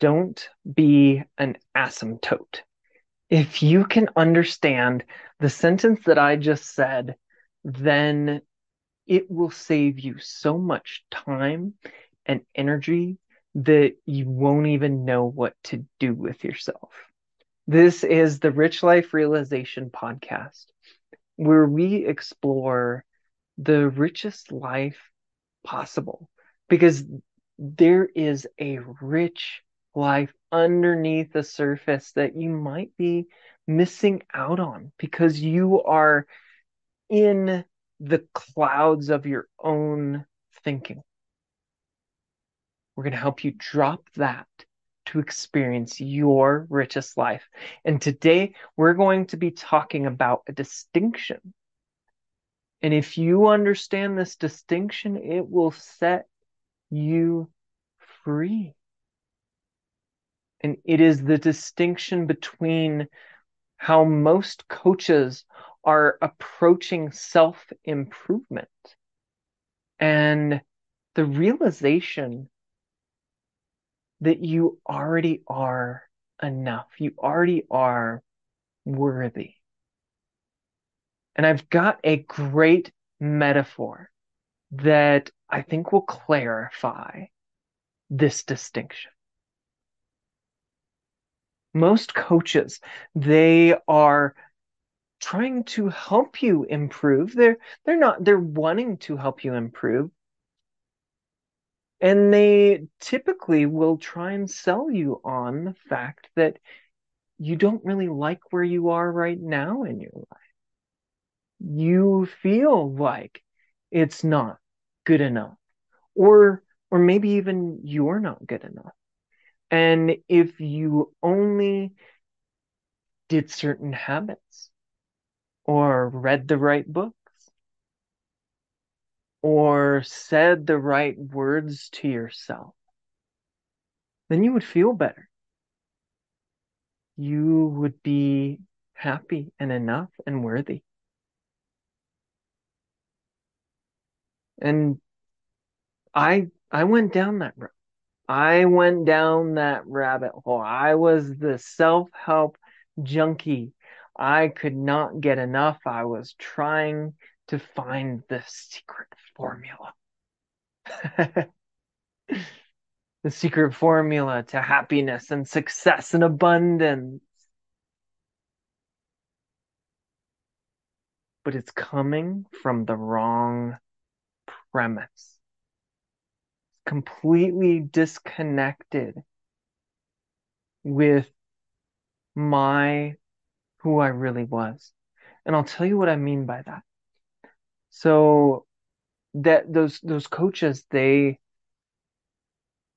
don't be an asymptote. If you can understand the sentence that I just said, then it will save you so much time and energy that you won't even know what to do with yourself. This is the Rich Life Realization Podcast, where we explore the richest life possible because there is a rich life underneath the surface that you might be missing out on because you are in the clouds of your own thinking. We're going to help you drop that to experience your richest life. And today we're going to be talking about a distinction. And if you understand this distinction, it will set you free. And it is the distinction between how most coaches are approaching self improvement and the realization that you already are enough. You already are worthy. And I've got a great metaphor that I think will clarify this distinction. Most coaches, they are trying to help you improve. They're they're not they're wanting to help you improve. And they typically will try and sell you on the fact that you don't really like where you are right now in your life. You feel like it's not good enough. Or or maybe even you're not good enough. And if you only did certain habits or read the right books or said the right words to yourself, then you would feel better. You would be happy and enough and worthy. And I I went down that road. I went down that rabbit hole. I was the self-help junkie. I could not get enough. I was trying to find the secret formula. the secret formula to happiness and success and abundance. But it's coming from the wrong premise completely disconnected with my who I really was. And I'll tell you what I mean by that. So that those those coaches they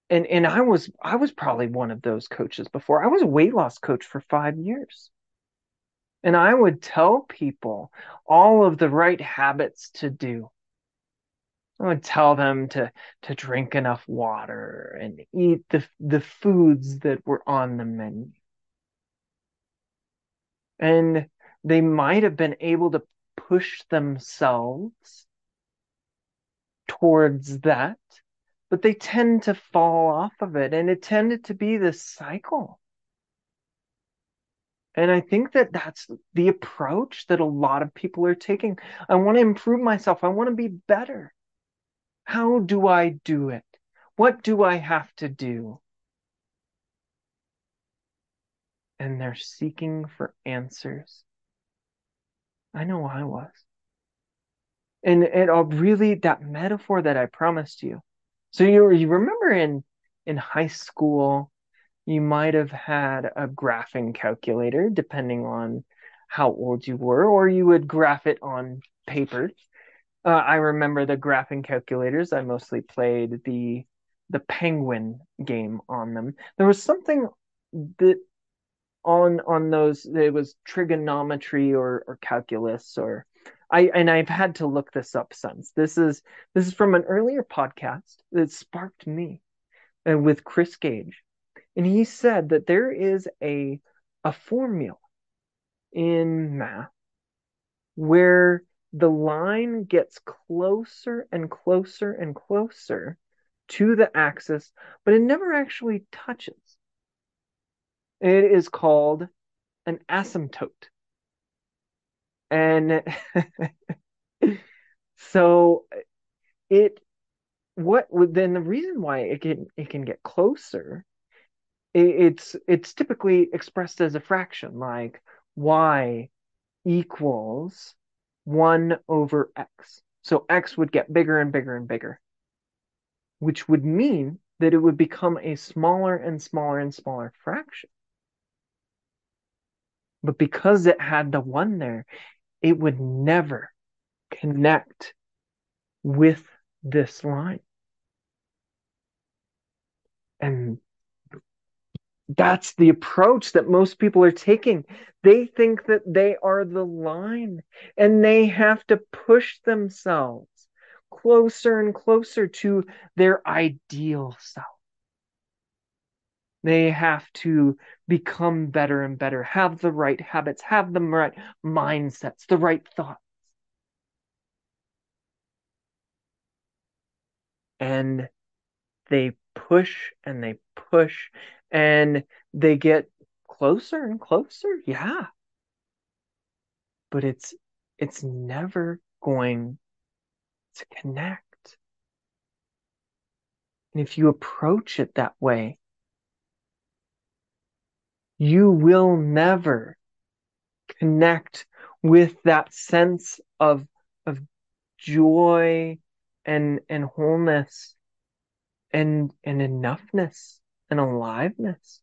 and and I was I was probably one of those coaches before. I was a weight loss coach for 5 years. And I would tell people all of the right habits to do. I would tell them to to drink enough water and eat the the foods that were on the menu. And they might have been able to push themselves towards that, but they tend to fall off of it. And it tended to be this cycle. And I think that that's the approach that a lot of people are taking. I want to improve myself. I want to be better. How do I do it? What do I have to do? And they're seeking for answers. I know I was. And it all really that metaphor that I promised you. So you you remember in in high school, you might have had a graphing calculator, depending on how old you were, or you would graph it on paper. Uh, I remember the graphing calculators. I mostly played the the penguin game on them. There was something that on on those it was trigonometry or or calculus or I and I've had to look this up since. This is this is from an earlier podcast that sparked me and with Chris Gage. And he said that there is a a formula in math where the line gets closer and closer and closer to the axis, but it never actually touches. It is called an asymptote. And so it what would then the reason why it can it can get closer it's it's typically expressed as a fraction like y equals 1 over x. So x would get bigger and bigger and bigger which would mean that it would become a smaller and smaller and smaller fraction. But because it had the 1 there it would never connect with this line. And that's the approach that most people are taking. They think that they are the line and they have to push themselves closer and closer to their ideal self. They have to become better and better, have the right habits, have the right mindsets, the right thoughts. And they push and they push and they get closer and closer yeah. But it's it's never going to connect. And if you approach it that way you will never connect with that sense of of joy and and wholeness and and enoughness and aliveness.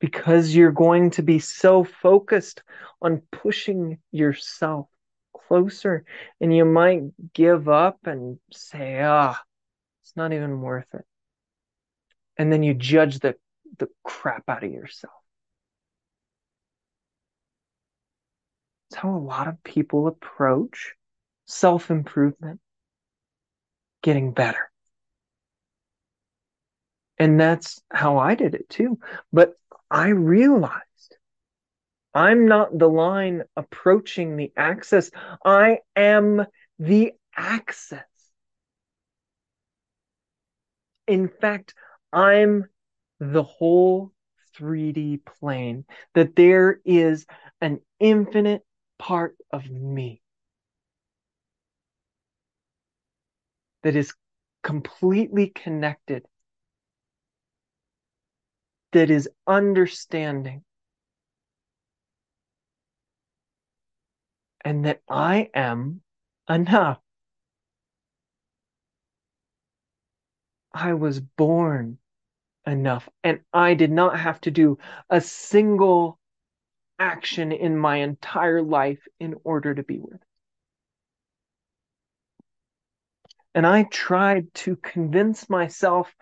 Because you're going to be so focused on pushing yourself closer, and you might give up and say, ah, it's not even worth it. And then you judge the, the crap out of yourself. It's how a lot of people approach self improvement, getting better. And that's how I did it too. But I realized I'm not the line approaching the axis. I am the axis. In fact, I'm the whole 3D plane, that there is an infinite part of me that is completely connected that is understanding. And that I am enough. I was born enough, and I did not have to do a single action in my entire life in order to be worth. And I tried to convince myself,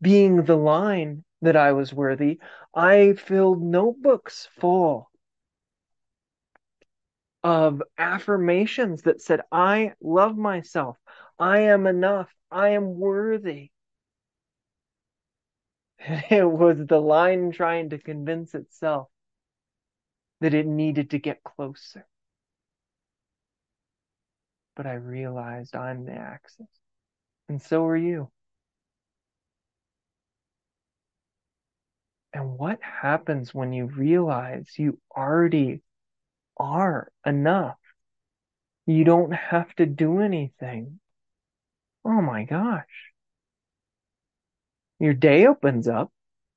being the line, that I was worthy, I filled notebooks full of affirmations that said, I love myself. I am enough. I am worthy. It was the line trying to convince itself that it needed to get closer. But I realized I'm the axis. And so are you. And what happens when you realize you already are enough? You don't have to do anything. Oh my gosh. Your day opens up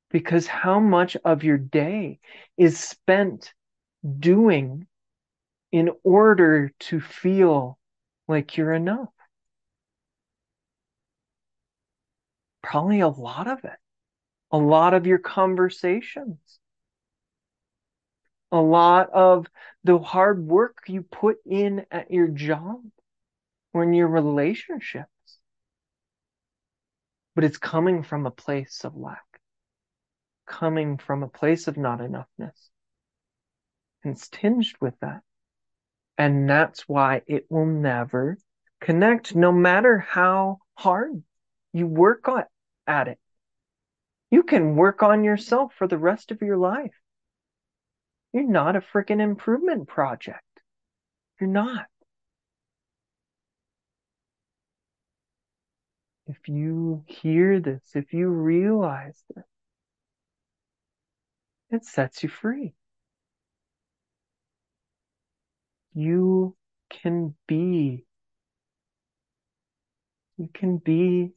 because how much of your day is spent doing in order to feel like you're enough? Probably a lot of it a lot of your conversations, a lot of the hard work you put in at your job or in your relationships. But it's coming from a place of lack, coming from a place of not enoughness. And it's tinged with that. And that's why it will never connect, no matter how hard you work at it. You can work on yourself for the rest of your life. You're not a freaking improvement project. You're not. If you hear this, if you realize this, it sets you free. You can be, you can be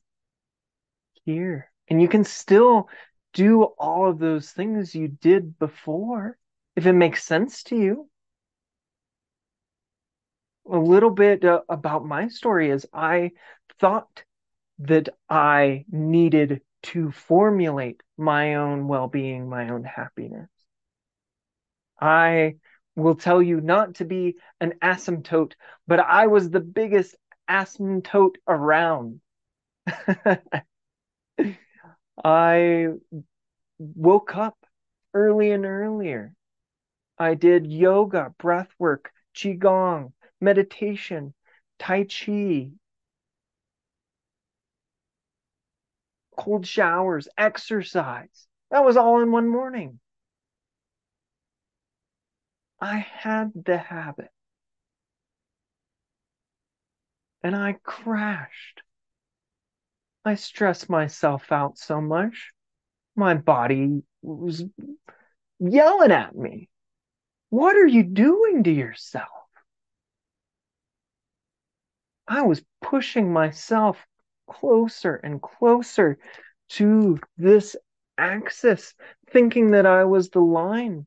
here and you can still do all of those things you did before if it makes sense to you. A little bit uh, about my story is I thought that I needed to formulate my own well being, my own happiness. I will tell you not to be an asymptote, but I was the biggest asymptote around. I woke up early and earlier. I did yoga, breath work, qigong, meditation, tai chi, cold showers, exercise. That was all in one morning. I had the habit. And I crashed. I stressed myself out so much. My body was yelling at me. What are you doing to yourself? I was pushing myself closer and closer to this axis, thinking that I was the line.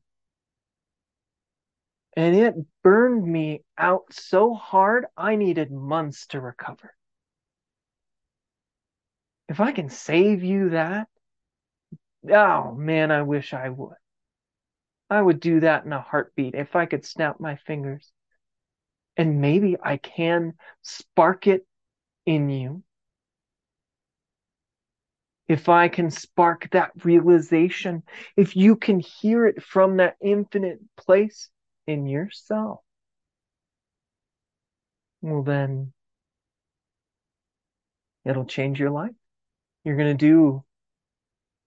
And it burned me out so hard, I needed months to recover. If I can save you that, oh man, I wish I would. I would do that in a heartbeat if I could snap my fingers. And maybe I can spark it in you if I can spark that realization, if you can hear it from that infinite place in yourself, well, then it'll change your life. You're going to do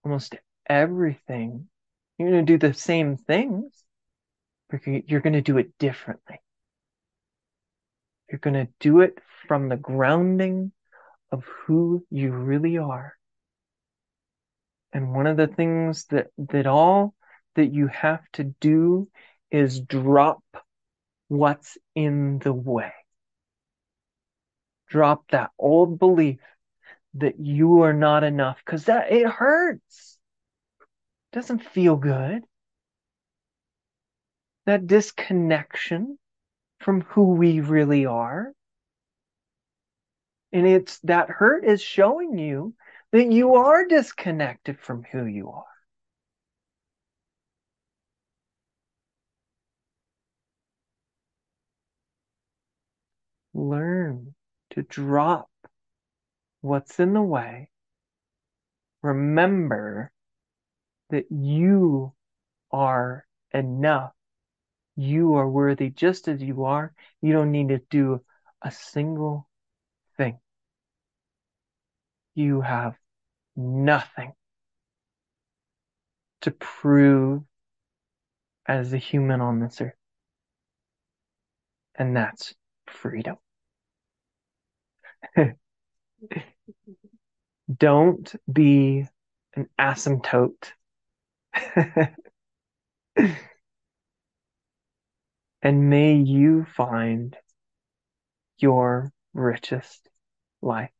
almost everything. You're going to do the same things, but you're going to do it differently. You're going to do it from the grounding of who you really are. And one of the things that, that all that you have to do is drop what's in the way. Drop that old belief that you are not enough because that it hurts. It doesn't feel good. That disconnection from who we really are. And it's that hurt is showing you that you are disconnected from who you are. Learn to drop what's in the way. Remember that you are enough. You are worthy just as you are. You don't need to do a single thing. You have nothing to prove as a human on this earth. And that's freedom. Don't be an asymptote. and may you find your richest life.